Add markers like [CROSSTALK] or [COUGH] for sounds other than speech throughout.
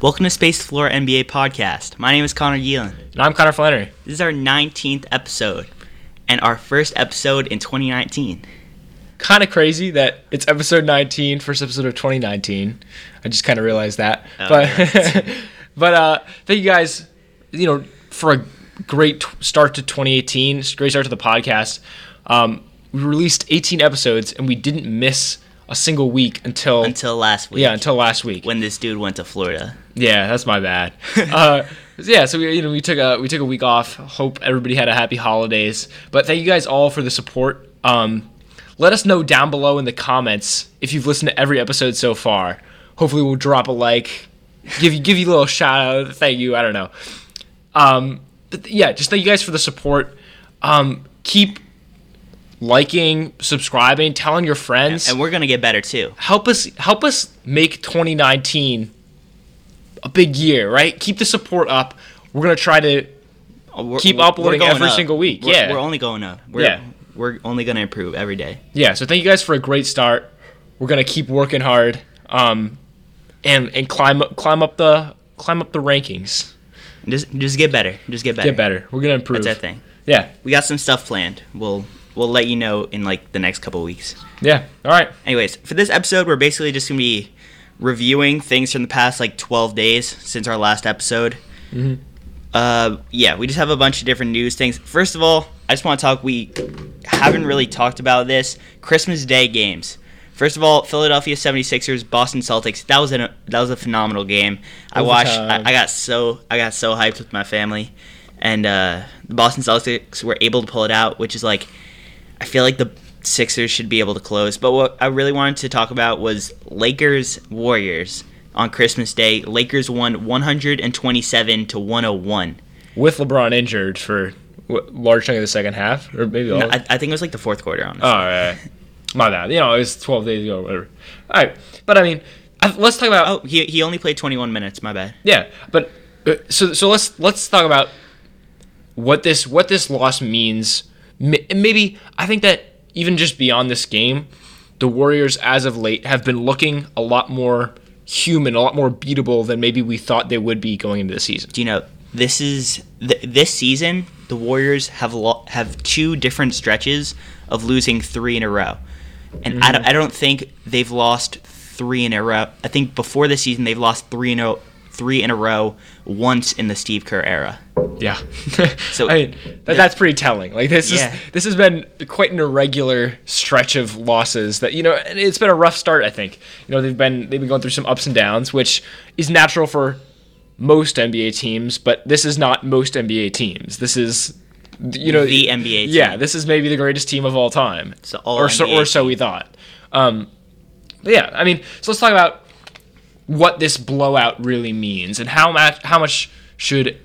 Welcome to Space Floor NBA Podcast. My name is Connor Yeelan. And I'm Connor Flannery. This is our 19th episode and our first episode in 2019. Kind of crazy that it's episode 19, first episode of 2019. I just kind of realized that. Oh, but [LAUGHS] but uh, thank you guys, you know, for a great t- start to 2018. Great start to the podcast. Um, we released 18 episodes and we didn't miss a single week until Until last week. yeah until last week. when this dude went to Florida. Yeah, that's my bad. [LAUGHS] uh, yeah, so we you know we took a we took a week off. Hope everybody had a happy holidays. But thank you guys all for the support. Um, let us know down below in the comments if you've listened to every episode so far. Hopefully, we'll drop a like, give you give you a little shout out. Thank you. I don't know. Um, but yeah, just thank you guys for the support. Um, keep liking, subscribing, telling your friends And we're going to get better too. help us help us make 2019 a big year, right? Keep the support up. We're gonna try to We're- Keep we're- uploading we're every up. single week, We're, yeah. We're only going up. We're, Yeah. We're only going to improve every day. yeah. So thank you guys for a great start. We're gonna keep working hard, um, and and climb up climb up the climb up the rankings. Just just get better. Just get better. Get better. We're gonna improve. That's our thing. Yeah. We got some stuff planned. We'll we'll let you know in like the next couple weeks. Yeah. All right. Anyways, for this episode, we're basically just gonna be reviewing things from the past like 12 days since our last episode. Mhm. Uh, yeah, we just have a bunch of different news things. First of all, I just want to talk. We haven't really talked about this Christmas Day games. First of all, Philadelphia 76ers, Boston Celtics. That was a that was a phenomenal game. I watched. I, I got so I got so hyped with my family, and uh, the Boston Celtics were able to pull it out, which is like I feel like the Sixers should be able to close. But what I really wanted to talk about was Lakers Warriors on Christmas Day. Lakers won 127 to 101. With LeBron injured for what, large chunk of the second half, or maybe all. No, I, I think it was like the fourth quarter, honestly. Oh, all right. My bad. You know, it was 12 days ago, whatever. All right. But I mean, let's talk about. oh, he, he only played 21 minutes. My bad. Yeah, but uh, so so let's let's talk about what this what this loss means. Maybe I think that even just beyond this game, the Warriors as of late have been looking a lot more human, a lot more beatable than maybe we thought they would be going into the season. Do you know this is th- this season? The Warriors have lo- have two different stretches of losing three in a row, and I, mm-hmm. don't, I don't think they've lost three in a row. I think before the season they've lost three in a three in a row once in the Steve Kerr era. Yeah. So- so [LAUGHS] I mean, that, that's pretty telling. Like this Yeah. is this has been quite an irregular stretch of losses that you know, and it's been a rough start. I think you know they've been they've been going through some ups and downs, which is natural for most NBA teams, but this is not most NBA teams. This is you know The NBA team. Yeah, this is maybe the greatest team of all time, It's all or so or so we thought. Um, but yeah, I mean, so let's talk about what this blowout really means and how much how much should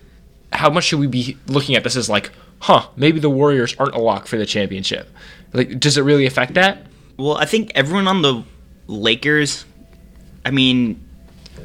how much should we be looking at this as like, huh, maybe the Warriors aren't a lock for the championship. Like, does it really affect that? Well, I think everyone on the Lakers, I mean,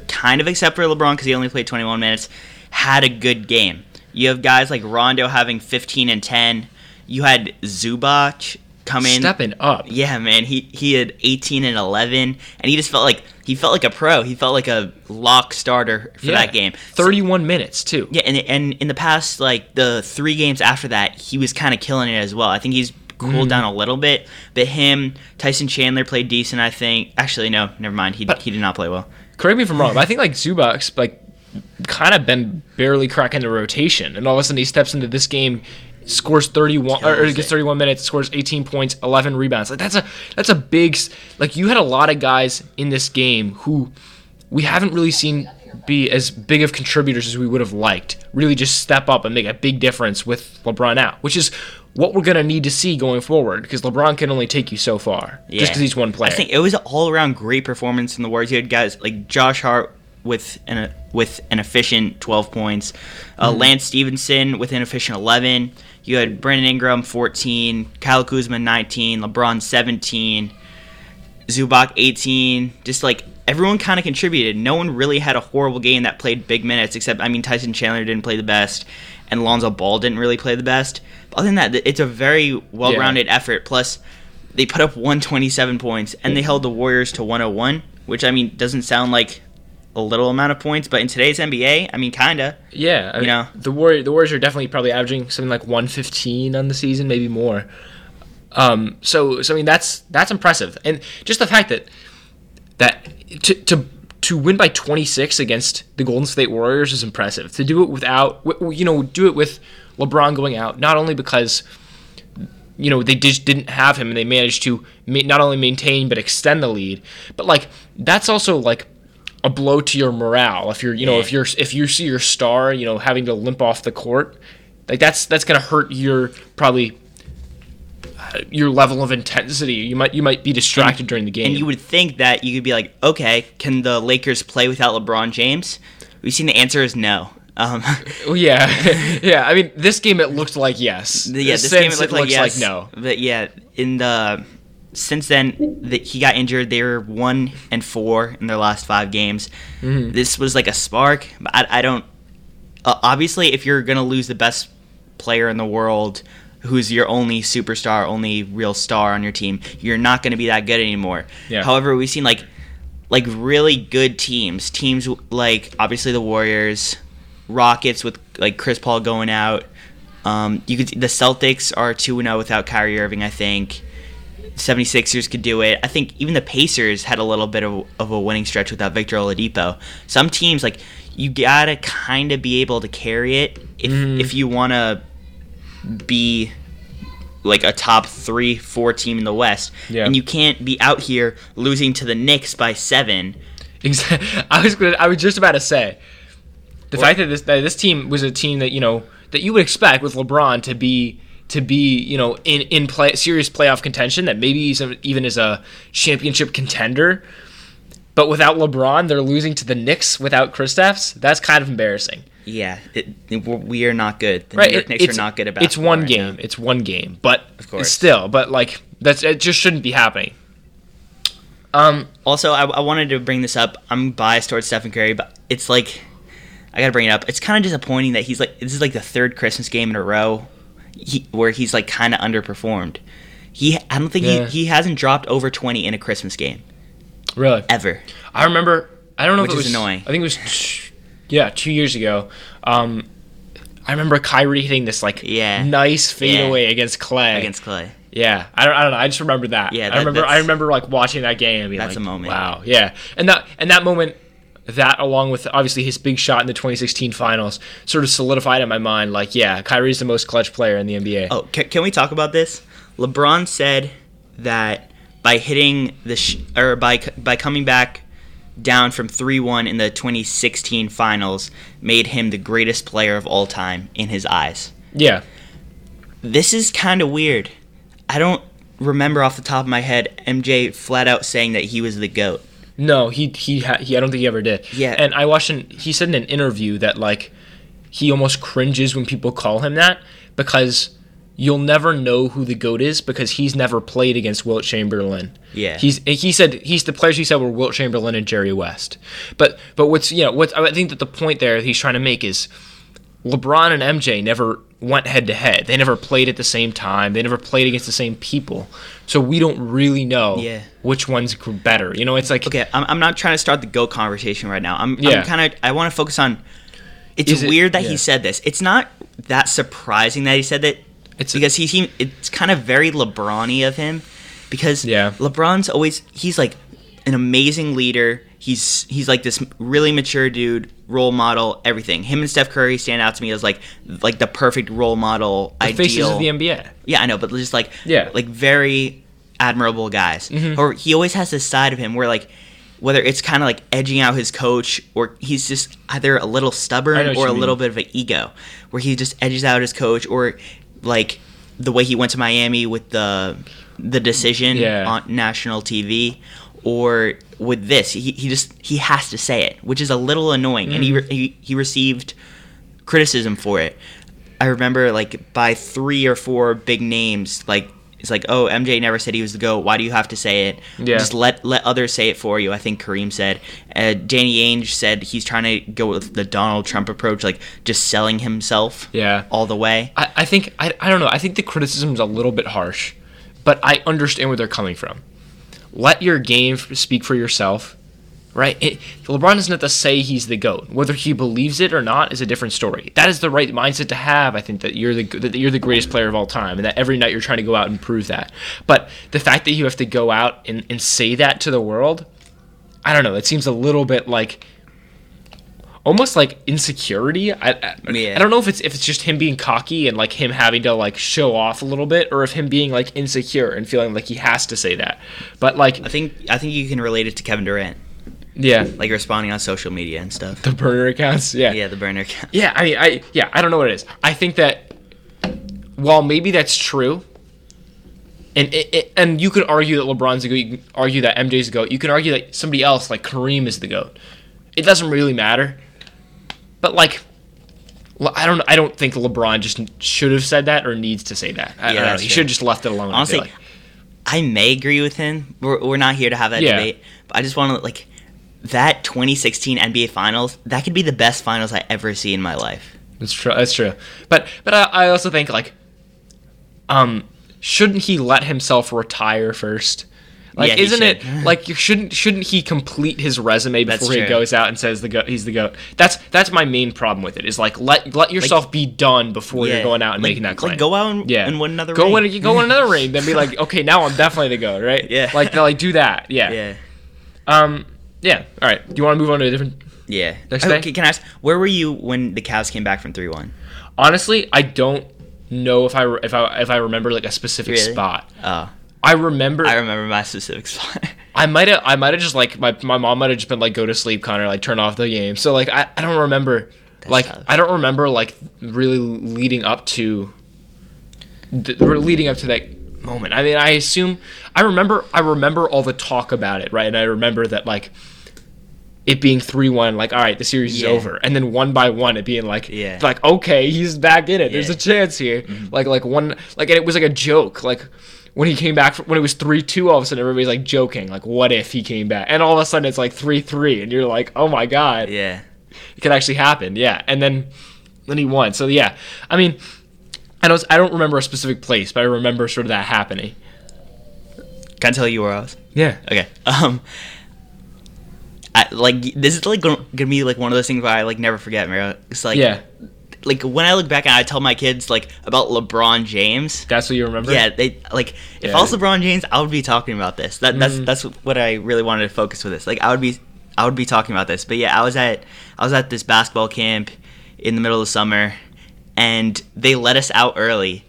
kind of except for LeBron because he only played 21 minutes, had a good game. You have guys like Rondo having 15 and 10. You had Zubac come in. Stepping up. Yeah, man, he he had 18 and 11, and he just felt like he felt like a pro. He felt like a lock starter for Yeah. that game. 31 minutes too. Yeah, and and in the past like the three games after that, he was kind of killing it as well. I think he's Mm-hmm. cooled down a little bit, but him, Tyson Chandler played decent. I think. Actually, no, never mind. He But- he did not play well. Correct me if I'm wrong, but I think like Zubac's like kind of been barely cracking the rotation, and all of a sudden he steps into this game, scores 31 or, gets it. 31 minutes, scores 18 points, 11 rebounds. Like that's a that's a big like you had a lot of guys in this game who we haven't really seen be as big of contributors as we would have liked. Really just step up and make a big difference with LeBron out, which is what we're going to need to see going forward because LeBron can only take you so far just because he's one player. I think it was an all around great performance in the Warriors. You had guys like Josh Hart with an with an efficient 12 points, uh, Mm-hmm. Lance Stephenson with an efficient 11. You had Brandon Ingram 14, Kyle Kuzma 19, LeBron 17, Zubac 18. Just like everyone kind of contributed. No one really had a horrible game that played big minutes, except I mean Tyson Chandler didn't play the best, and Lonzo Ball didn't really play the best. But other than that, it's a very well-rounded effort. Plus, they put up 127 points and they held the Warriors to 101, which I mean doesn't sound like a little amount of points, but in today's NBA, I mean, kinda. Yeah, I You mean, know? the Warriors, the Warriors are definitely probably averaging something like 115 on the season, maybe more. Um, so, so I mean, that's that's impressive, and just the fact that that to to to win by 26 against the Golden State Warriors is impressive. To do it without, you know, do it with LeBron going out, not only because you know they just didn't have him and they managed to not only maintain but extend the lead, but like that's also like a blow to your morale if you're you know Yeah. if you're if you see your star you know having to limp off the court like that's that's gonna hurt your probably uh, your level of intensity you might you might be distracted during the game And you would think that you could be like, okay, can the Lakers play without LeBron James? We've seen the answer is no. Um, [LAUGHS] yeah [LAUGHS] yeah i mean this game it looked like yes yeah, this Since game it looked like looks yes, no But yeah, in the since then that he got injured, they were one and four in their last five games. Mm-hmm. This was like a spark. But I, I don't. Uh, obviously, if you're gonna lose the best player in the world, who's your only superstar, only real star on your team, you're not gonna be that good anymore. Yeah. However, we've seen like like really good teams, teams like obviously the Warriors, Rockets with like Chris Paul going out. Um, you could the Celtics are 2 0 without Kyrie Irving, I think. 76ers could do it. I think even the Pacers had a little bit of, of a winning stretch without Victor Oladipo. Some teams like you got to kind of be able to carry it if mm-hmm. if you want to be like a top 3 4 team in the West. Yeah. And you can't be out here losing to the Knicks by 7. Exactly. [LAUGHS] I was gonna, I was just about to say the fact that this that this team was a team that you know that you would expect with LeBron to be to be you know in in play serious playoff contention that maybe even as a championship contender. But without LeBron, they're losing to the Knicks without Kristaps. That's kind of embarrassing, Yeah, it, it- we are not good. The right? New York Knicks are not good at It's one right game. now. It's one game, but Of course. still, but like that's it. Just shouldn't be happening. Um, Also, I, I wanted to bring this up. I'm biased towards Stephen Curry, but it's like I gotta bring it up. It's kind of disappointing that he's like this is like the third Christmas game in a row he, where he's like kind of underperformed. He I don't think Yeah. he, he hasn't dropped over 20 in a Christmas game really, ever. I remember. I don't know Which if it was annoying. I think it was, yeah, two years ago. Um, I remember Kyrie hitting this like Yeah. nice fadeaway Yeah. against Clay. against Clay. yeah, I don't, I don't know. I just remember that. Yeah, I remember. I remember like watching that game. And being That's like, a moment. Wow. Yeah, and that and that moment. That along with obviously his big shot in the 2016 finals sort of solidified in my mind like yeah Kyrie's the most clutch player in the NBA. Oh, can, can we talk about this? LeBron said that by hitting the sh- or by by coming back down from 3-1 in the 2016 finals made him the greatest player of all time in his eyes. Yeah. This is kind of weird. I don't remember off the top of my head MJ flat out saying that he was the goat. No, he he ha- he. I don't think he ever did. Yeah. And I watched. An, he said in an interview that like he almost cringes when people call him that because you'll never know who the goat is because he's never played against Wilt Chamberlain. Yeah. He's he said he's the players he said were Wilt Chamberlain and Jerry West. But but what's you know what I think that the point there he's trying to make is LeBron and MJ never went head to head. They never played at the same time. They never played against the same people. So we don't really know Yeah. which one's better. You know, it's like Okay, I'm, I'm not trying to start the GOAT conversation right now. I'm, Yeah. I'm kind of I want to focus on. It's Is it- weird that yeah. he said this. It's not that surprising that he said that. It's- because he seemed it's kind of very LeBron-y of him, because Yeah. LeBron's always he's like an amazing leader. He's he's like this really mature dude, role model, everything. Him and Steph Curry stand out to me as like like the perfect role model, the faces of the NBA. Yeah, I know, but just like Yeah. like very admirable guys. Mm-hmm. Or he always has this side of him where like whether it's kind of like edging out his coach or he's just either a little stubborn or a you little bit of an ego where he just edges out his coach or like the way he went to Miami with the the decision Yeah. on national TV or with this he, he just he has to say it which is a little annoying and he, Mm-hmm. re- he he received criticism for it. I remember like by three or four big names, like it's like, oh, MJ never said he was the goat. Why do you have to say it? Yeah. Just let let others say it for you. I think Kareem said. Uh, Danny Ainge said he's trying to go with the Donald Trump approach, like just selling himself Yeah. all the way. I, I think I, I don't know. I think the criticism is a little bit harsh, but I understand where they're coming from. Let your game speak for yourself, right? It, LeBron doesn't have to say he's the goat. Whether he believes it or not is a different story. That is the right mindset to have. I think that you're the that you're the greatest player of all time, and that every night you're trying to go out and prove that. But the fact that you have to go out and, and say that to the world, I don't know. It seems a little bit like almost like insecurity. I, I, Yeah. I don't know if it's if it's just him being cocky and like him having to like show off a little bit, or if him being like insecure and feeling like he has to say that. But like, I think I think you can relate it to Kevin Durant, yeah, like responding on social media and stuff. the burner accounts. Yeah, Yeah, the burner account. Yeah, I mean, I yeah, I don't know what it is. I think that while maybe that's true, and it, it, and you could argue that LeBron's the goat, you can argue that MJ's the goat, you can argue that somebody else like Kareem is the goat. It doesn't really matter, but like. I don't. I don't think LeBron just should have said that or needs to say that. I, I Yeah, don't know. He should have just left it alone. I Honestly, like. I may agree with him. We're, we're not here to have that Yeah. debate, but I just want to like that 2016 NBA Finals. That could be the best finals I ever see in my life. That's true. That's true. But but I, I also think like, um, shouldn't he let himself retire first? Like, Yeah, isn't it like you shouldn't shouldn't he complete his resume before he goes out and says the goat? He's the goat. That's that's my main problem with it. Is like let let yourself be done before you're going out and like- making that claim. like, go out and- yeah. and win another Go ring. win go win another ring. Then be [LAUGHS] like, okay, now I'm definitely the goat, right? Yeah. Like like do that. Yeah. Yeah, Um. Yeah. All right. Do you want to move on to a different? yeah. Next Okay, day? can I ask where were you when the Cavs came back from three one? Honestly, I don't know if I if I if I remember like a specific Really? spot. Oh, I remember. I remember my specific spot. [LAUGHS] I might have. I might have just like my my mom might have just been like, go to sleep, Connor. Like turn off the game. So like I, I don't remember. like tough. I don't remember like really leading up to. The, leading up to that moment. I mean, I assume I remember. I remember all the talk about it, right? And I remember that like. It being three one, like all right, the series Yeah. is over, and then one by one, it being like, Yeah. like okay, he's back in it. There's a chance here. Mm-hmm. Like like one like and it was like a joke. Like when he came back when it was three two, all of a sudden everybody's like joking. Like what if he came back? And all of a sudden it's like three three, and you're like, oh my god, yeah, it could actually happen. Yeah, and then then he won. So yeah, I mean, I don't I don't remember a specific place, but I remember sort of that happening. can I tell you where I was? Yeah. Okay. [LAUGHS] Um, I like this is like gonna gonna be like one of those things where I like never forget, Mario. It's like yeah, like when I look back and I tell my kids like about LeBron James. that's what you remember. Yeah, they like if Yeah. I was LeBron James, I would be talking about this. That that's Mhm. that's what I really wanted to focus with this. Like I would be I would be talking about this. But yeah, I was at I was at this basketball camp in the middle of summer, and they let us out early.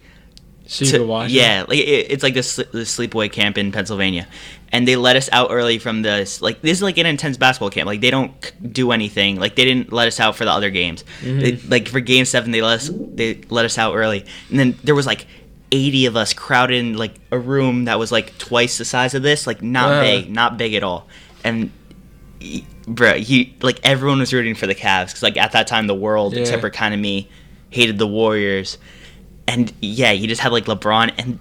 You to- could yeah, like it, it's like this this sleepaway camp in Pennsylvania, and they let us out early from this. Like this is like an intense basketball camp. Like they don't do anything. Like they didn't let us out for the other games. Mm-hmm. They, like for game seven, they let us they let us out early, and then there was like. 80 of us crowded in like a room that was like twice the size of this like not Uh. big not big at all and bro he like everyone was rooting for the Cavs because like at that time the world Yeah. except for kind of me hated the Warriors and yeah, you just had like LeBron and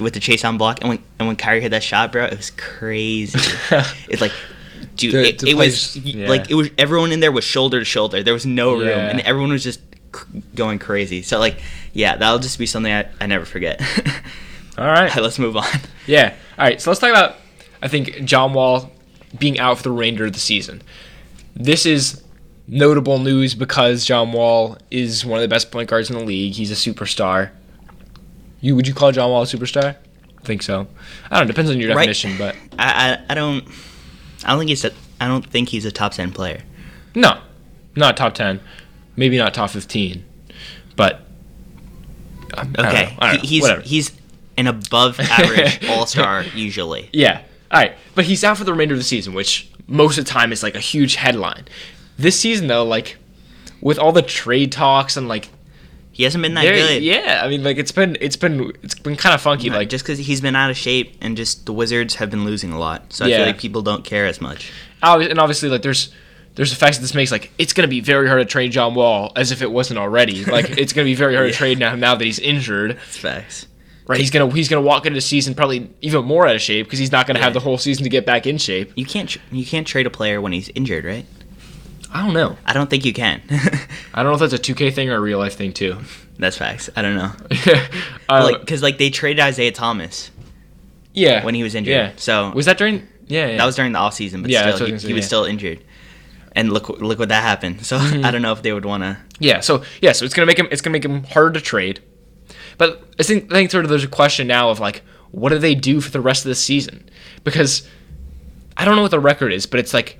with the chase on block, and when and when Kyrie hit that shot, bro, it was crazy. [LAUGHS] it's like, dude, The- it, the it was yeah. like it was everyone in there was shoulder to shoulder. There was no room, Yeah. and everyone was just c- going crazy. So like, yeah, that'll just be something I, I never forget. All right. [LAUGHS] Alright, let's move on. Yeah. All right. So let's talk about, I think, John Wall being out for the remainder of the season. This is notable news because John Wall is one of the best point guards in the league. He's a superstar. You would you call John Wall a superstar? I think so. I don't know. Depends on your Right. definition, but I, I I don't I don't think he's a I don't think he's a top ten player. no, not top ten, maybe not top fifteen, but um, I don't Okay, know. I don't know. He- he's Whatever. he's an above average [LAUGHS] all star usually. Yeah. All right. But he's out for the remainder of the season, which most of the time is like a huge headline. This season, though, like with all the trade talks and like, He hasn't been that good. yeah, I mean, like it's been it's been it's been kind of funky. Like Like, just because he's been out of shape and just the Wizards have been losing a lot, so I Yeah. feel like people don't care as much. and obviously, like there's there's the fact that this makes like it's gonna be very hard to trade John Wall as if it wasn't already. Like [LAUGHS] it's gonna be very hard to trade now now that he's injured. It's facts. Right? He's gonna he's gonna walk into the season probably even more out of shape because he's not gonna have the whole season to get back in shape. You can't tr- you can't trade a player when he's injured, right? I don't know. I don't think you can. [LAUGHS] I don't know if that's a 2K thing or a real life thing too. That's facts. I don't know. [LAUGHS] uh, Like because like they traded Isaiah Thomas Yeah. when he was injured. Yeah. So Was that during Yeah, yeah. That was during the off season, but Yeah, still, he, was he was yeah. still injured. And look, look what that happened. [LAUGHS] So Mm-hmm. I don't know if they would want to. Yeah, so yeah, so it's gonna make him it's gonna make him harder to trade. But I think I think sort of there's a question now of like, what do they do for the rest of the season? Because I don't know what the record is, but it's like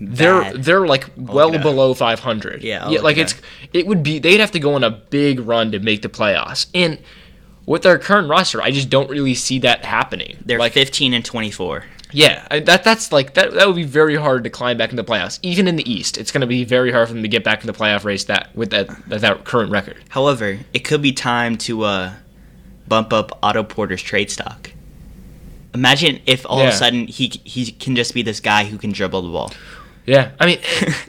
they're Bad. they're like well it up. below 500. Yeah, I'll yeah, like it it's it would be they'd have to go on a big run to make the playoffs, and with their current roster, I just don't really see that happening. They're like 15 and 24. yeah, I- that that's like that. That would be very hard to climb back into the playoffs. Even in the East, it's going to be very hard for them to get back in the playoff race that with that that, that current record. However, it could be time to uh, bump up Otto Porter's trade stock. Imagine if all of a sudden he he can just be this guy who can dribble the ball. Yeah, I mean,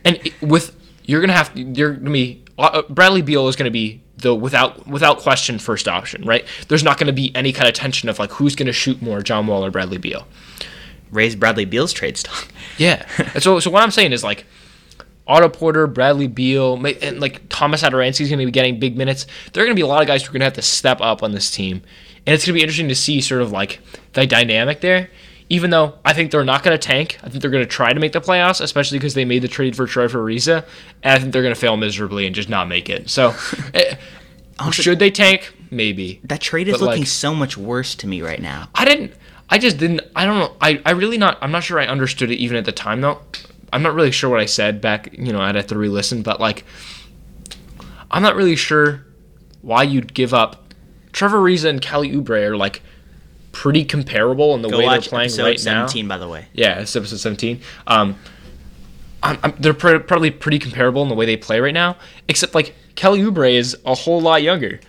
and with you're gonna have you're gonna be uh, Bradley Beal is gonna be the without without question first option, right? There's not gonna be any kind of tension of like who's gonna shoot more, John Wall or Bradley Beal. Raise Bradley Beal's trade stock. Yeah. And so so what I'm saying is like Otto Porter, Bradley Beal, and like Tomas Satoransky's going to be getting big minutes. There are going to be a lot of guys who are going to have to step up on this team, and it's going to be interesting to see sort of like the dynamic there. Even though I think they're not going to tank, I think they're going to try to make the playoffs, especially because they made the trade for Troy Ariza, and I think they're going to fail miserably and just not make it. So, [LAUGHS] eh, should they tank? Maybe. That trade is But, looking like- so much worse to me right now. I didn't. I just didn't. I don't know. I, I really not. I'm not sure I understood it even at the time though. I'm not really sure what I said back. You know, I'd have to re-listen, but like, I'm not really sure why you'd give up. Trevor Ariza and Kelly Oubre are like pretty comparable in the Go way they're playing right 17, by the way. now. Yeah, it's episode 17. Um, I'm, I'm, they're pr- probably pretty comparable in the way they play right now, except like Kelly Oubre is a whole lot younger.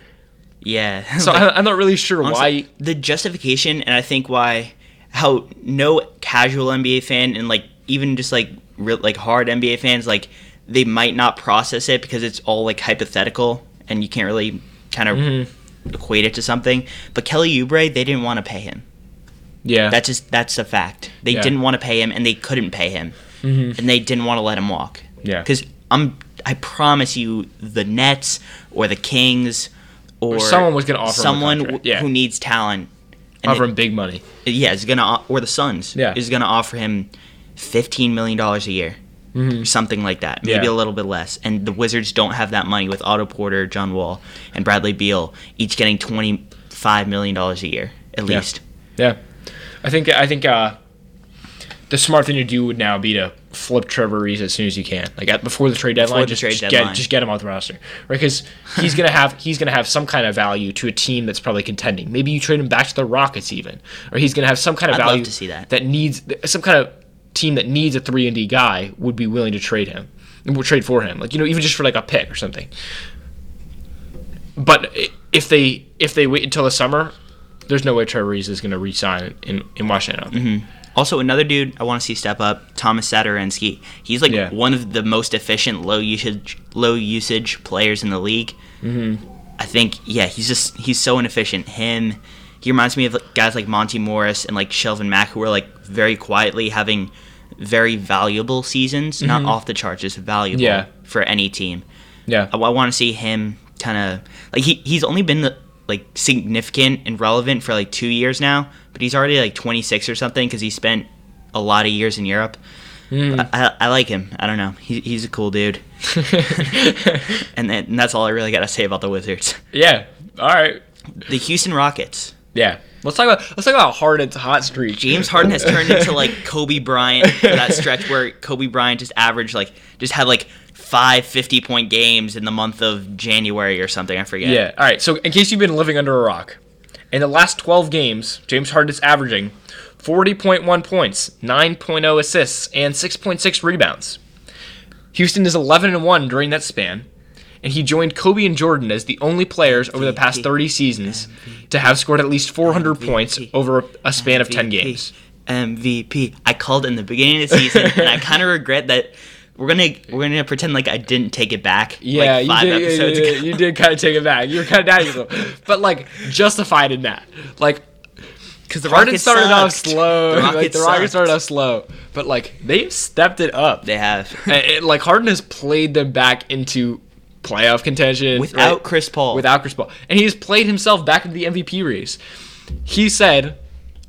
Yeah. [LAUGHS] So I, I'm not really sure Honestly, why. the justification and I think why how no casual NBA fan and like even just like real like hard NBA fans like they might not process it because it's all like hypothetical and you can't really kind of Mm-hmm. Equate it to something. But Kelly Oubre, they didn't want to pay him. Yeah, That's just that's a fact. They Yeah. didn't want to pay him and they couldn't pay him, mm-hmm. and they didn't want to let him walk. Yeah. because I'm I promise you the Nets or the Kings or, someone was gonna offer someone w- yeah. who needs talent. and offer him big money. yeah, is gonna or the Suns. Yeah. is gonna offer him fifteen million dollars a year, or something like that. Maybe Mm-hmm. Yeah. a little bit less. And the Wizards don't have that money with Otto Porter, John Wall, and Bradley Beal, each getting twenty five million dollars a year at Yeah. least. Yeah, I think I think uh, the smart thing to do would now be to flip Trevor Ariza as soon as you can, like at, before the trade deadline. the just, trade just deadline. get just get him off the roster, right? Because he's gonna have he's gonna have some kind of value to a team that's probably contending. Maybe you trade him back to the Rockets even, or he's gonna have some kind of I'd value to see that. that needs some kind of team that needs a three and D guy would be willing to trade him and will trade for him, like you know even just for like a pick or something. But if they if they wait until the summer, there's no way Trevor Ariza is going to re-sign in, in Washington. Think. Also, another dude I want to see step up, Tomas Satoransky. He's like Yeah. one of the most efficient low usage low usage players in the league. Mm-hmm. I think, yeah, he's just he's so inefficient. Him, he reminds me of guys like Monte Morris and like Shelvin Mack, who are like very quietly having very valuable seasons, not off the charts, just valuable Mm-hmm. Yeah. for any team. Yeah. I, want to see him kind of like he he's only been the, like significant and relevant for like two years now, but he's already like 26 or something because he spent a lot of years in Europe. Hmm. I, I, I like him. I don't know. He, he's a cool dude, [LAUGHS] and, that- and that's all I really got to say about the Wizards. Yeah. All right. The Houston Rockets. Yeah. Let's talk about let's talk about Harden's hot streak. James Harden has turned into like Kobe Bryant for that stretch where Kobe Bryant just averaged like just had like five 50 point games in the month of January or something. I forget. Yeah. All right. So in case you've been living under a rock, in the last 12 games, James Harden is averaging 40.1 points, 9.0 assists, and 6.6 rebounds. Houston is 11 and 1 during that span, and he joined Kobe and Jordan as the only players over the past 30 seasons to have scored at least 400 points over a span of 10 games. MVP. I called in the beginning of the season, and I kind of [LAUGHS] regret that. We're gonna we're gonna pretend like I didn't take it back. Yeah, like five you did. ago. did you did kind of take it back. You were kind of down yourself, but like justified in that. Like Because the Harden Rockets started off slow. The like Rockets the Rockets started off slow, but like they've stepped it up. They have it- like Harden has played them back into playoff contention without right? Chris Paul. without Chris Paul, and he has played himself back into the MVP race. He said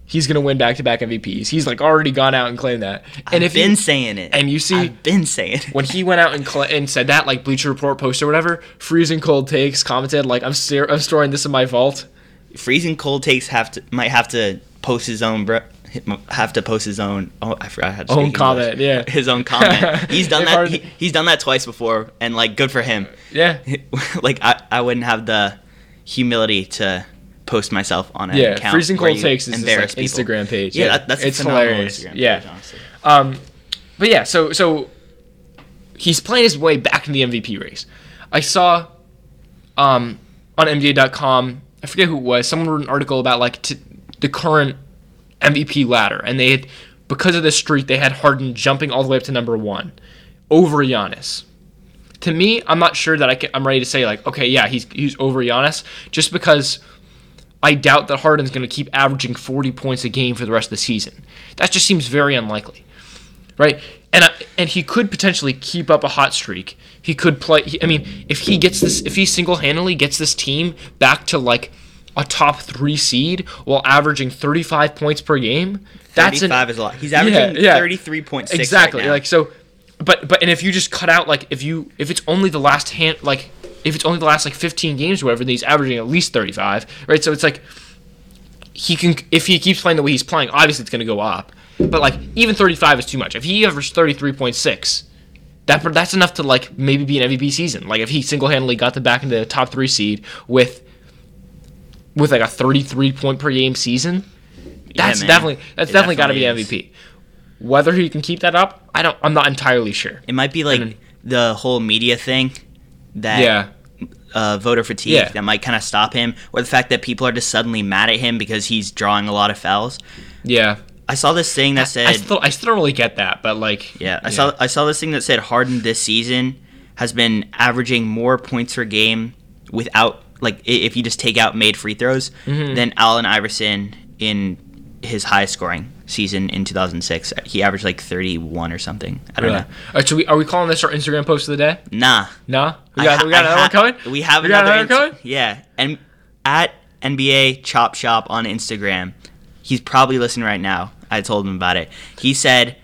he's gonna win back to back MVPs. He's like already gone out and claimed that. And I've if been you, saying it, and you see- I've been saying it. when he went out and cl- and said that, like Bleacher Report post or whatever, freezing cold takes commented like I'm st- I'm storing this in my vault. freezing cold takes have to might have to post his own bro, have to post his own oh I forgot how to Own comment, English. yeah. [LAUGHS] his own comment [LAUGHS] he's done that he, he's done that twice before and like good for him Yeah, [LAUGHS] like I, I wouldn't have the humility to post myself on an yeah. account Freezing cold takes is this like. Instagram page. yeah, that, that's it's hilarious. Instagram yeah. page, honestly. Um, but yeah, so so he's playing his way back in the MVP race. I saw um, on NBA.com, I forget who it was. Someone wrote an article about like t- the current MVP ladder, and they had because of this streak, they had Harden jumping all the way up to number one over Giannis. To me, I'm not sure that I can, I'm ready to say like, okay, yeah, he's he's over Giannis, just because I doubt that Harden's going to keep averaging 40 points a game for the rest of the season. That just seems very unlikely, right? And I, and he could potentially keep up a hot streak. He could play. he- I mean, if he gets this, if he single handedly gets this team back to like a top three seed while averaging 35 points per game, that's an 35 is a lot. He's averaging yeah. 33.6 exactly right now. like so but but and if you just cut out like if you if it's only the last hand like if it's only the last like 15 games or whatever then he's averaging at least 35 right? So it's like he can if he keeps playing the way he's playing obviously it's going to go up. But like even 35 is too much. If he averages 33.6 that that's enough to like maybe be an MVP season. Like if he single-handedly got the back into the top 3 seed with with like a 33 point per game season that's man. definitely that's It definitely got to be MVP. Whether he can keep that up, I don't. I'm not entirely sure. it might be like the whole media thing that Yeah, uh, voter fatigue Yeah. that might kind of stop him, or the fact that people are just suddenly mad at him because he's drawing a lot of fouls. yeah. I saw this thing that said, I still, I still don't really get that, but like, yeah, I saw I saw this thing that said Harden this season has been averaging more points per game without like if you just take out made free throws Mm-hmm. than Allen Iverson in his highest scoring season in 2006. He averaged like 31 or something. I don't Really? know. All right, so we, are we calling this our Instagram post of the day? Nah. Nah, we got ha- we got another one coming. We have We got another, another ins- coming? Yeah, and at NBA Chop Shop on Instagram, he's probably listening right now. I told him about it. He said,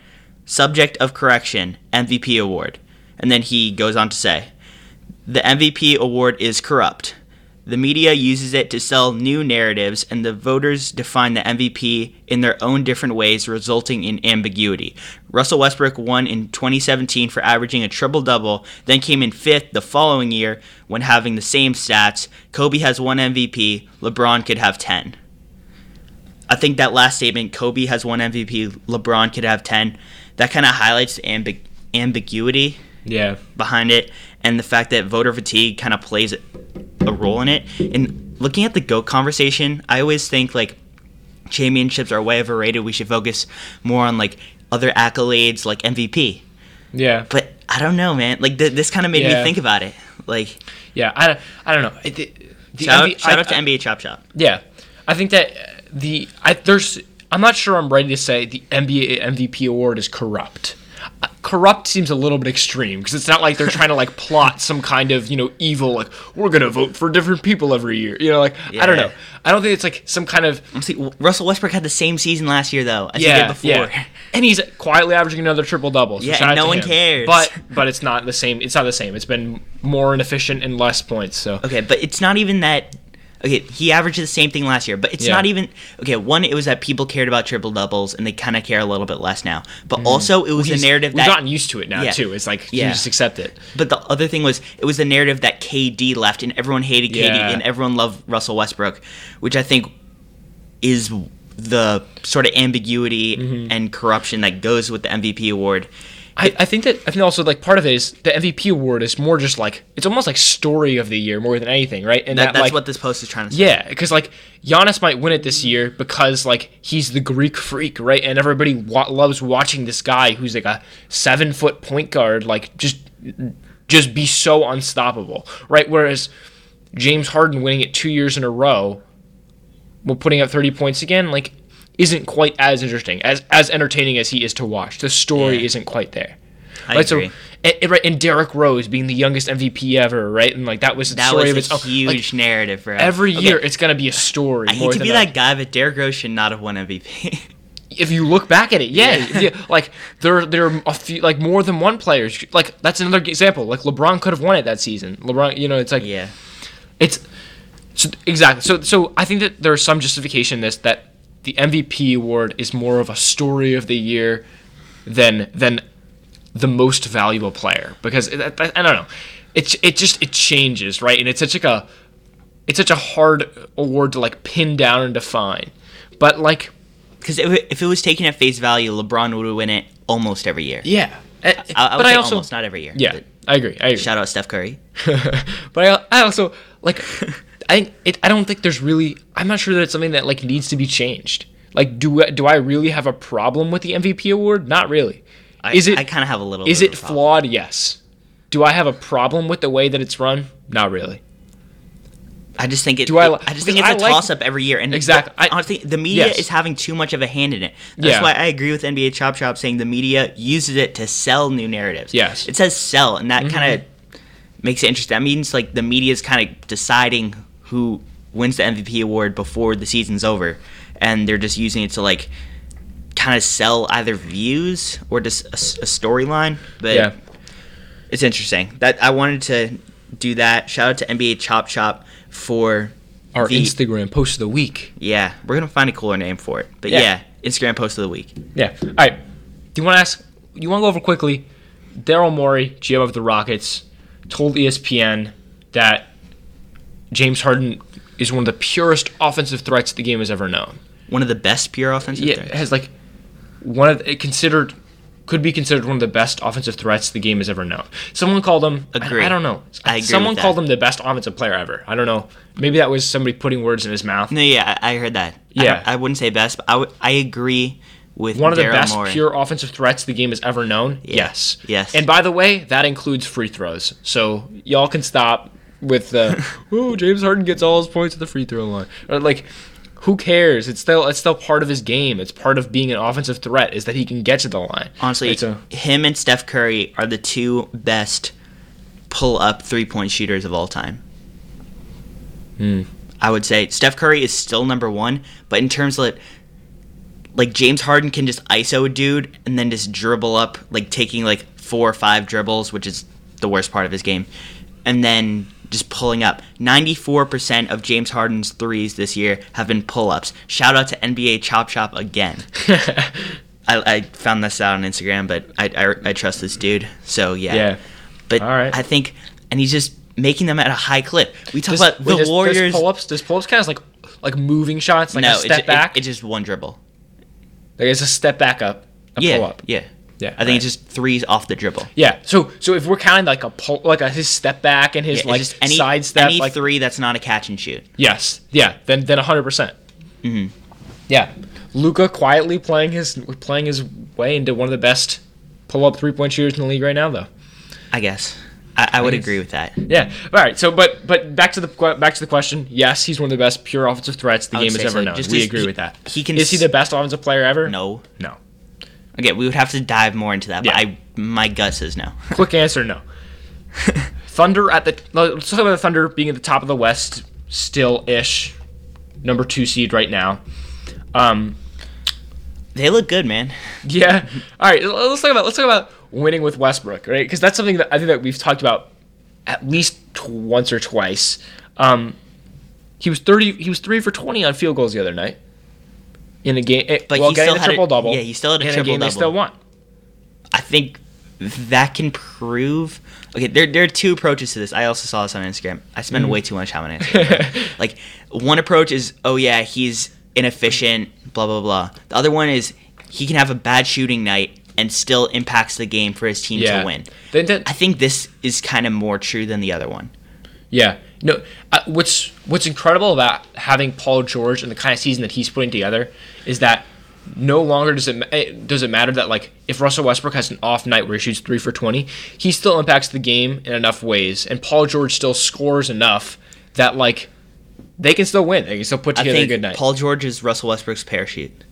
"Subject of correction: MVP award," and then he goes on to say, "The MVP award is corrupt." The media uses it to sell new narratives, and the voters define the MVP in their own different ways, resulting in ambiguity. Russell Westbrook won in 2017 for averaging a triple double, then came in fifth the following year when having the same stats. Kobe has one MVP, LeBron could have 10. I think that last statement, Kobe has one MVP, LeBron could have 10, that kind of highlights the ambi- ambiguity Yeah, behind it and the fact that voter fatigue kind of plays a role in it. And looking at the GOAT conversation, I always think like championships are way overrated. We should focus more on like other accolades like MVP. yeah, But I don't know, man. Like th- this kind of made Yeah. me think about it. Like yeah. I, I don't know. It- the- the shout, NBA out, shout I- out to I- NBA Chop Shop. Yeah, I think that the I there's I'm not sure I'm ready to say the NBA MVP award is corrupt. Corrupt seems a little bit extreme because it's not like they're trying to like plot some kind of you know evil like we're gonna vote for different people every year you know like I don't know I don't think it's like some kind of See, Russell Westbrook had the same season last year though as he did before. yeah and he's quietly averaging another triple double so Yeah, shout and out no one him. cares. but but it's not the same it's not the same it's been more inefficient and less points so Okay, but it's not even that. Okay, he averaged the same thing last year, but it's Yeah. not even. Okay, one, it was that people cared about triple doubles, and they kind of care a little bit less now. But also, it was the Mm-hmm. Narrative we've that. gotten used to it now Yeah. too it's like you Yeah. just accept it But the other thing was, it was the narrative that KD left, and everyone hated KD, and everyone loved Russell Westbrook, which I think is the sort of ambiguity Mm-hmm. and corruption that goes with the MVP award. I, I think that I think also like part of it is the MVP award is more just like it's almost like story of the year more than anything, right? And That, that, that's like, what this post is trying to say. yeah, because like Giannis might win it this year because like he's the Greek freak, right? And everybody wa- loves watching this guy who's like a seven foot point guard, like just just be so unstoppable, right? Whereas James Harden winning it two years in a row, while putting up thirty points again, like isn't quite as interesting as as entertaining as he is to watch. The story Yeah. isn't quite there. I right? agree. So, and, right, and Derrick Rose being the youngest MVP ever, right? And like that was the That story was of a its own. huge Like, narrative for every Okay, year, it's gonna be a story. I hate to be a- that guy, but Derrick Rose should not have won MVP. if you look back at it, yeah, Yeah. yeah, like there there are a few like more than one players. Like that's another example. Like LeBron could have won it that season. LeBron, you know, it's like yeah. it's so, exactly. So so I think that there's some justification in this that the MVP award is more of a story of the year than than the most valuable player because it, I, I don't know. It it just it changes, right? And it's such like a it's such a hard award to like pin down and define. But like Because if, it- if it was taken at face value, LeBron would win it almost every year. yeah. I, I, but I also almost, not every year. yeah, I agree. I agree. Shout out Steph Curry. [LAUGHS] but I, I also like [LAUGHS] I it, I don't think there's really I'm not sure that it's something that like needs to be changed. Like do I- do I really have a problem with the MVP award? Not really. I, is it I kind of have a little. is it flawed? Yes. Do I have a problem with the way that it's run? Not really. I just think it. Do I li- I just think it's a like- toss up every year, and Exactly. I, honestly, the media Yes. is having too much of a hand in it. That's Yeah. why I agree with NBA Chop Shop saying the media uses it to sell new narratives. Yes. Mm-hmm. it says sell, and that kind of makes it interesting. That means like the media is kind of deciding who wins the MVP award before the season's over, and they're just using it to like kind of sell either views or just a storyline. But Yeah. it's interesting that I wanted to do that. Shout out to NBA Chop Shop for Our the- Instagram post of the week. Yeah, we're gonna find a cooler name for it. But Yeah. yeah, Instagram post of the week. Yeah. All right. Do you want to ask? You want to go over quickly? Daryl Morey, GM of the Rockets, told ESPN that James Harden is one of the purest offensive threats the game has ever known. One of the best pure offensive. Yeah, threats. has like one of the, it considered could be considered one of the best offensive threats the game has ever known. Someone called him. I- Agree. I, don't know. I agree Someone called him the best offensive player ever. I don't know. Maybe that was somebody putting words in his mouth. No, yeah, I, I heard that. Yeah. don't- I, wouldn't say best, but I agree with One of the best Morey. pure offensive threats the game has ever known. Yeah. Yes. Yes. And by the way, that includes free throws. So y'all can stop with the [LAUGHS] oh James Harden gets all his points at the free throw line. Or like who cares? It's still it's still part of his game. It's part of being an offensive threat is that he can get to the line. Honestly, It's a- him and Steph Curry are the two best pull up three point shooters of all time. Hmm. I would say Steph Curry is still number one, but in terms of like James Harden can just ISO a dude and then just dribble up, like taking like four or five dribbles, which is the worst part of his game, and then just pulling up. 94% of James Harden's threes this year have been pull ups. Shout out to NBA Chop Shop again. [LAUGHS] I, I found this out on Instagram, but I, I, I trust this dude. So yeah. Yeah. But All right. I think, and he's just making them at a high clip. We talk Does- about wait, the does- Warriors. Does pull ups? Does pull ups kind of like like moving shots, like no, a step it's, back? It, it's just one dribble. like it's a step back up, a yeah, pull up. yeah, Yeah, I think right. it's just threes off the dribble. Yeah. So so if we're counting like a pull, like a his step back and his Yeah, like just any side step, any like three that's not a catch and shoot. Yes. Yeah. Then then hundred percent. Mm-hmm. Yeah. Luka quietly playing his playing his way into one of the best pull up three point shooters in the league right now, though. I guess I, I would agree with that. Yeah. All right. So, but but back to the back to the question. Yes, he's one of the best pure offensive threats the game has ever so. known. Just we his- agree he- with that. he can Is he the best offensive player ever? No, No. Okay, we would have to dive more into that. But Yeah. I my gut says no. [LAUGHS] Quick answer: No. Thunder at the let's talk about the Thunder being at the top of the West, still ish, number two seed right now. Um, they look good, man. Yeah. All right. Let's talk about let's talk about winning with Westbrook, right? Because that's something that I think that we've talked about at least t- once or twice. Um, he was thirty. He was three for twenty on field goals the other night in a game. eh, But while he getting still a had triple double. yeah, he still had a triple game They still won. I think that can prove. Okay, there, there are two approaches to this. I also saw this on Instagram. I Mm. spend way too much time on Instagram. [LAUGHS] like, one approach is, oh yeah, he's inefficient, blah blah blah. The other one is he can have a bad shooting night and still impacts the game for his team Yeah. to win. Then, I think this is kind of more true than the other one. Yeah. No. Uh, what's What's incredible about having Paul George and the kind of season that he's putting together is that no longer does it eh, does it matter that like if Russell Westbrook has an off night where he shoots three for twenty, he still impacts the game in enough ways, and Paul George still scores enough that like they can still win. They can still put together a good night. Paul George is Russell Westbrook's parachute.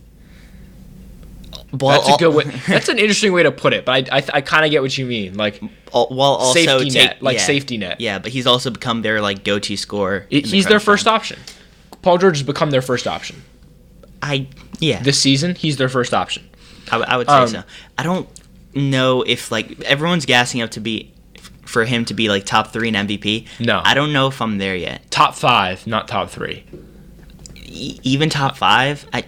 Well, that's a good way. [LAUGHS] That's an interesting way to put it, but I I, I kind of get what you mean. Like while also Safety take- net, like yeah. safety net. Yeah, but he's also become their like go-to scorer. it, in the he's their first time. option. Paul George has become their first option I yeah, this season. He's their first option. I, would- I would say um, so. I don't know if like everyone's gassing up to be for him to be like top three in MVP. No. I don't know if I'm there yet. Top five, not top three. E- even top five, I.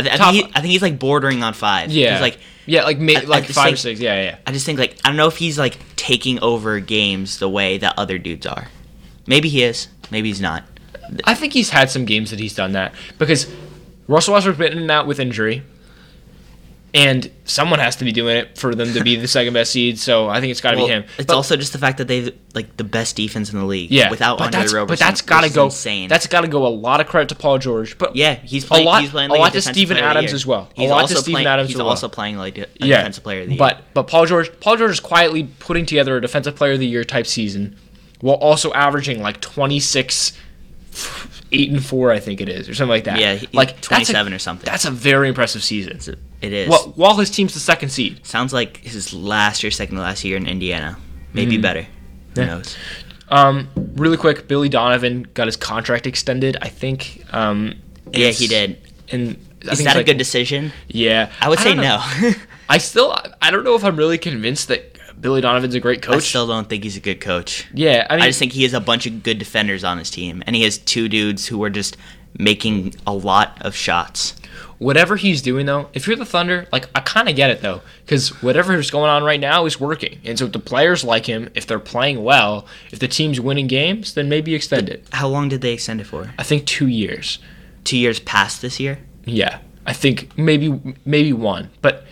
I, th- I Top- think he, I think he's like bordering on five. Yeah, like yeah, like ma- I- I like just five or think- six. Yeah, yeah. I just think like I don't know if he's like taking over games the way that other dudes are. Maybe he is. Maybe he's not. I think he's had some games that he's done that because Russell Westbrook's been in and out with injury, and someone has to be doing it for them to be the second best seed. So I think it's got to Well, be him. It's But- also just the fact that they've like the best defense in the league. yeah, Without but Andre that's, Roberson, but that's got to go. insane. That's got to go a lot of credit to Paul George. But yeah. He's a lot, he's playing a lot to defensive Steven player of the Adams as well. He's a lot also to Steven playing, Adams He's as well. also playing like a yeah, defensive player of the year. But but Paul George, Paul George is quietly putting together a defensive player of the year type season, while also averaging like twenty six. Eight and four, I think it is, or something like that. Yeah, like that's a- 27 or something. That's a very impressive season. It is. Well, while his team's the second seed. Sounds like his last year, second to last year in Indiana. Maybe better. Who Yeah. knows? Um, really quick, Billy Donovan got his contract extended. I think. Um, Yeah, he did. And I Is that a like- good decision? Yeah, I would say no. [LAUGHS] I still, I don't know if I'm really convinced that Billy Donovan's a great coach. I still don't think he's a good coach. yeah, I mean, I just think he has a bunch of good defenders on his team, and he has two dudes who are just making a lot of shots. Whatever he's doing though, if you're the Thunder, like I kind of get it though, because whatever is going on right now is working, and so if the players like him, if they're playing well, if the team's winning games, then maybe extend it. How long did they extend it for? I think two years. Two years past this year? Yeah, I think maybe maybe one, but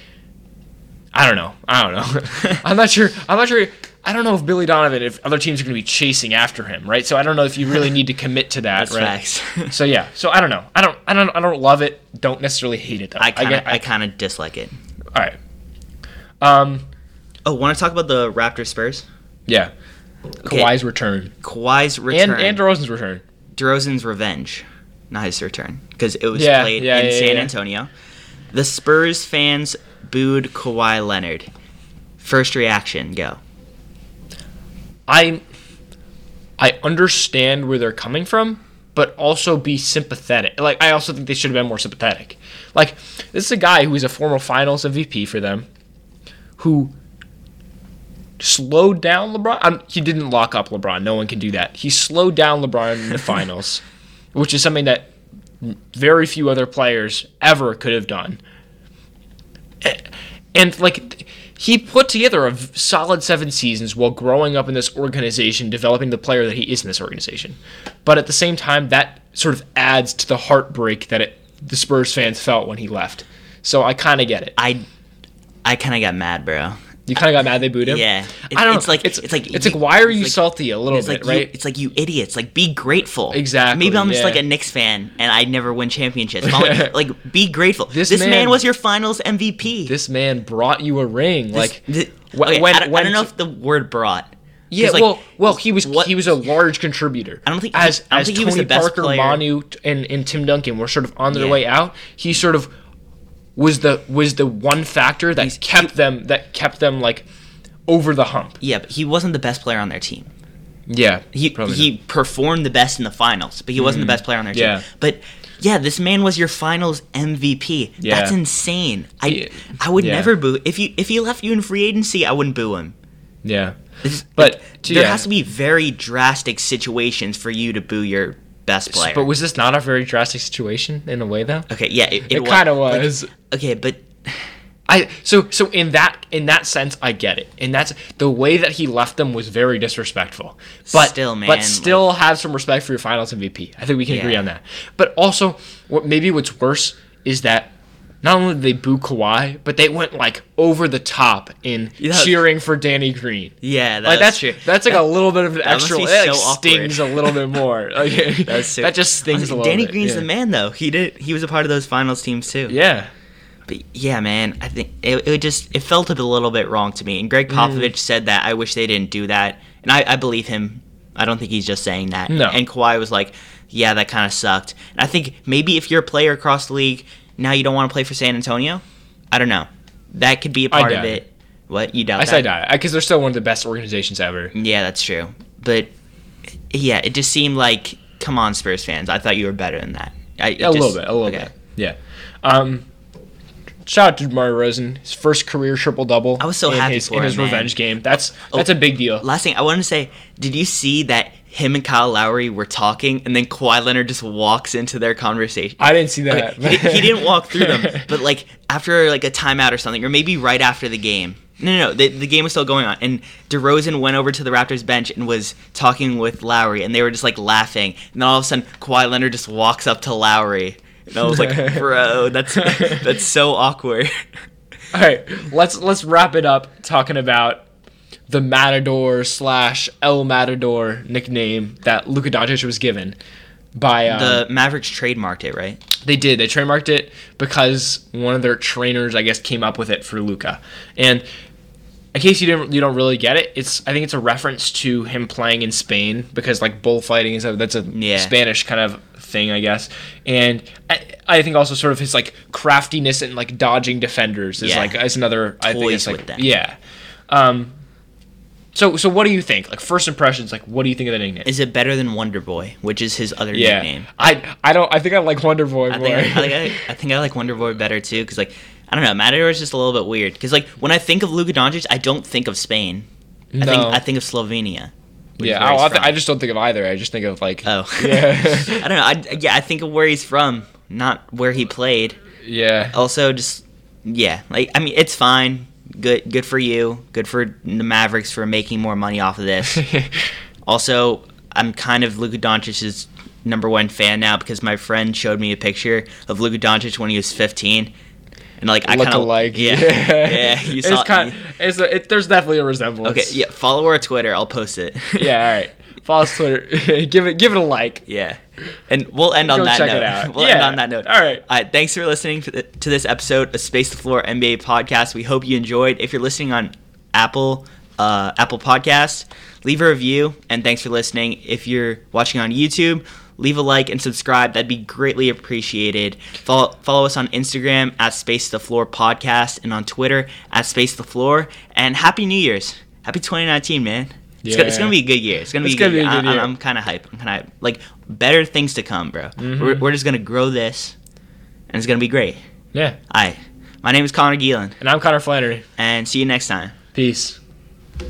I don't know. I don't know. [LAUGHS] I'm not sure. I'm not sure. I don't know if Billy Donovan, if other teams are going to be chasing after him, right? So I don't know if you really need to commit to that, That's right? facts. [LAUGHS] So yeah. So I don't know. I don't. I don't. I don't love it. Don't necessarily hate it though. I kind of, get- I, kind of dislike it. all right. Um. Oh, want to talk about the Raptors Spurs? Yeah. Okay. Kawhi's return Kawhi's return, and and DeRozan's return. DeRozan's revenge, not his return, because it was Yeah, played yeah, in yeah, San. Antonio. The Spurs fans booed Kawhi Leonard. First reaction, go. I I understand where they're coming from, but also be sympathetic. Like I also think they should have been more sympathetic. Like this is a guy who is a former Finals MVP for them, who slowed down LeBron. He didn't lock up LeBron. No one can do that. He slowed down LeBron in the [LAUGHS] finals, which is something that very few other players ever could have done. A- And like he put together a solid seven seasons while growing up in this organization, developing the player that he is in this organization. But at the same time, that sort of adds to the heartbreak that it, the Spurs fans felt when he left. So I kind of get it. I, I kind of got mad, bro. You kind of got mad they booed him. Yeah, I don't It's know. like it's, it's like it's you- like why are you like- salty a little bit, like right? you, it's like you idiots. Like be grateful. Exactly, Maybe I'm just like a Knicks fan and I never win championships. Like, [LAUGHS] like be grateful. This This, man, man- was your Finals MVP. this man brought you a ring. like Th- wh- okay, when I, don't, I don't know if the word brought. Yeah, like, well, well, he was what- he was a large contributor. I don't think- as I don't as think Tony he was the best Parker, player. Manu, and, and Tim Duncan were sort of on their Yeah. way out. He sort of was the was the one factor that He's- kept them that kept them like over the hump. Yeah, but he wasn't the best player on their team. Yeah, He he performed the best in the finals, but he wasn't the mm-hmm. best player on their Yeah. team. But yeah, this man was your finals MVP. Yeah. That's insane. I Yeah. I would Yeah. never boo if you if he left you in free agency, I wouldn't boo him. yeah. It's- But, like, there has to be very drastic situations for you to boo your best player. But was this not a very drastic situation in a way though? okay, yeah, it, It wa- kind of like, was. okay, but I so so in that in that sense I get it. And that's the way that he left them was very disrespectful. But Still, man, but still have some respect for your finals MVP. I think we can agree on that. But also what maybe what's worse is that not only did they boo Kawhi, but they went like over the top in Yeah. cheering for Danny Green. yeah, Like that's true. that's like a little bit of an extra. like so awkward. stings a little bit more. [LAUGHS] Like, That's that just stings a little Danny bit. Green's yeah. the man, though. He did. He was a part of those finals teams too. Yeah. But yeah, man, I think it, it just it felt a little bit wrong to me. And Greg Mm. Popovich said that. I wish they didn't do that, and I, I believe him. I don't think he's just saying that. No. And Kawhi was like, "Yeah, that kind of sucked." And I think maybe if you're a player across the league, now you don't want to play for San Antonio. I don't know. That could be a part of it. What you doubt I that? that because they're still one of the best organizations ever. Yeah, that's true. But yeah, it just seemed like, come on, Spurs fans. I thought you were better than that. I, it A little bit, a little okay. bit. Yeah. Um, shout out to DeMar DeRozan, his first career triple double. I was so in happy his, for in him, his man. revenge game. That's that's a big deal. Last thing I wanted to say, did you see that him and Kyle Lowry were talking, and then Kawhi Leonard just walks into their conversation? I didn't see that. Okay, he, he didn't walk through them, [LAUGHS] but like after like a timeout or something, or maybe right after the game. No, no, no. The, the game was still going on, and DeRozan went over to the Raptors bench and was talking with Lowry, and they were just like laughing. And then all of a sudden, Kawhi Leonard just walks up to Lowry, and I was like, [LAUGHS] "Bro, that's [LAUGHS] that's so awkward." All right, let's let's wrap it up talking about the Matador slash El Matador nickname that Luka Doncic was given by um, The Mavericks trademarked it, right? They did. They trademarked it because one of their trainers, I guess, came up with it for Luka. And in case you didn't, you don't really get it. It's I think it's a reference to him playing in Spain because like bullfighting is a, that's a Yeah. Spanish kind of thing, I guess. And I, I think also sort of his like craftiness and like dodging defenders is Yeah. like is another. I think it's like yeah. Um. So so what do you think? Like first impressions, like what do you think of the nickname? Is it better than Wonder Boy, which is his other yeah, nickname? I I don't. I think I like Wonder Boy I more. think I, I, [LAUGHS] think I, I think I like Wonder Boy better too, because like I don't know, Matador is just a little bit weird. Because like when I think of Luka Doncic, I don't think of Spain. I think No. I think of Slovenia. Yeah, I, I, th- I just don't think of either. I just think of like, Oh. [LAUGHS] [LAUGHS] yeah, I don't know. I, yeah, I think of where he's from, not where he played. yeah, Also, just yeah, like I mean, it's fine. Good, good for you. Good for the Mavericks for making more money off of this. [LAUGHS] also, I'm kind of Luka Doncic's number one fan now because my friend showed me a picture of Luka Doncic when he was 15, and like I kind of alike. Yeah, [LAUGHS] yeah. You saw. it's kind. It's a, it, there's definitely a resemblance. okay, yeah. Follow our Twitter. I'll post it. yeah. All right. Follow us Twitter. [LAUGHS] give it give it a like. Yeah. And we'll end on Go that note. [LAUGHS] We'll end on that note. All right. All right. Thanks for listening to, the, to this episode of Space the Floor NBA podcast. We hope you enjoyed. If you're listening on Apple uh, Apple Podcast, leave a review and thanks for listening. If you're watching on YouTube, leave a like and subscribe. That'd be greatly appreciated. Follow, follow us on Instagram at Space the Floor Podcast and on Twitter at Space the Floor. And Happy New Year's. Happy 2019, man. It's, gonna, it's gonna be a good year. It's gonna be, It's a good gonna be a year. good I- year. I'm, kind of hype. I'm kind of. Like better things to come, bro. Mm-hmm. We're, we're just gonna grow this, and it's gonna be great. Yeah. Right. My name is Connor Geelan, And I'm Connor Flannery. and see you next time. Peace.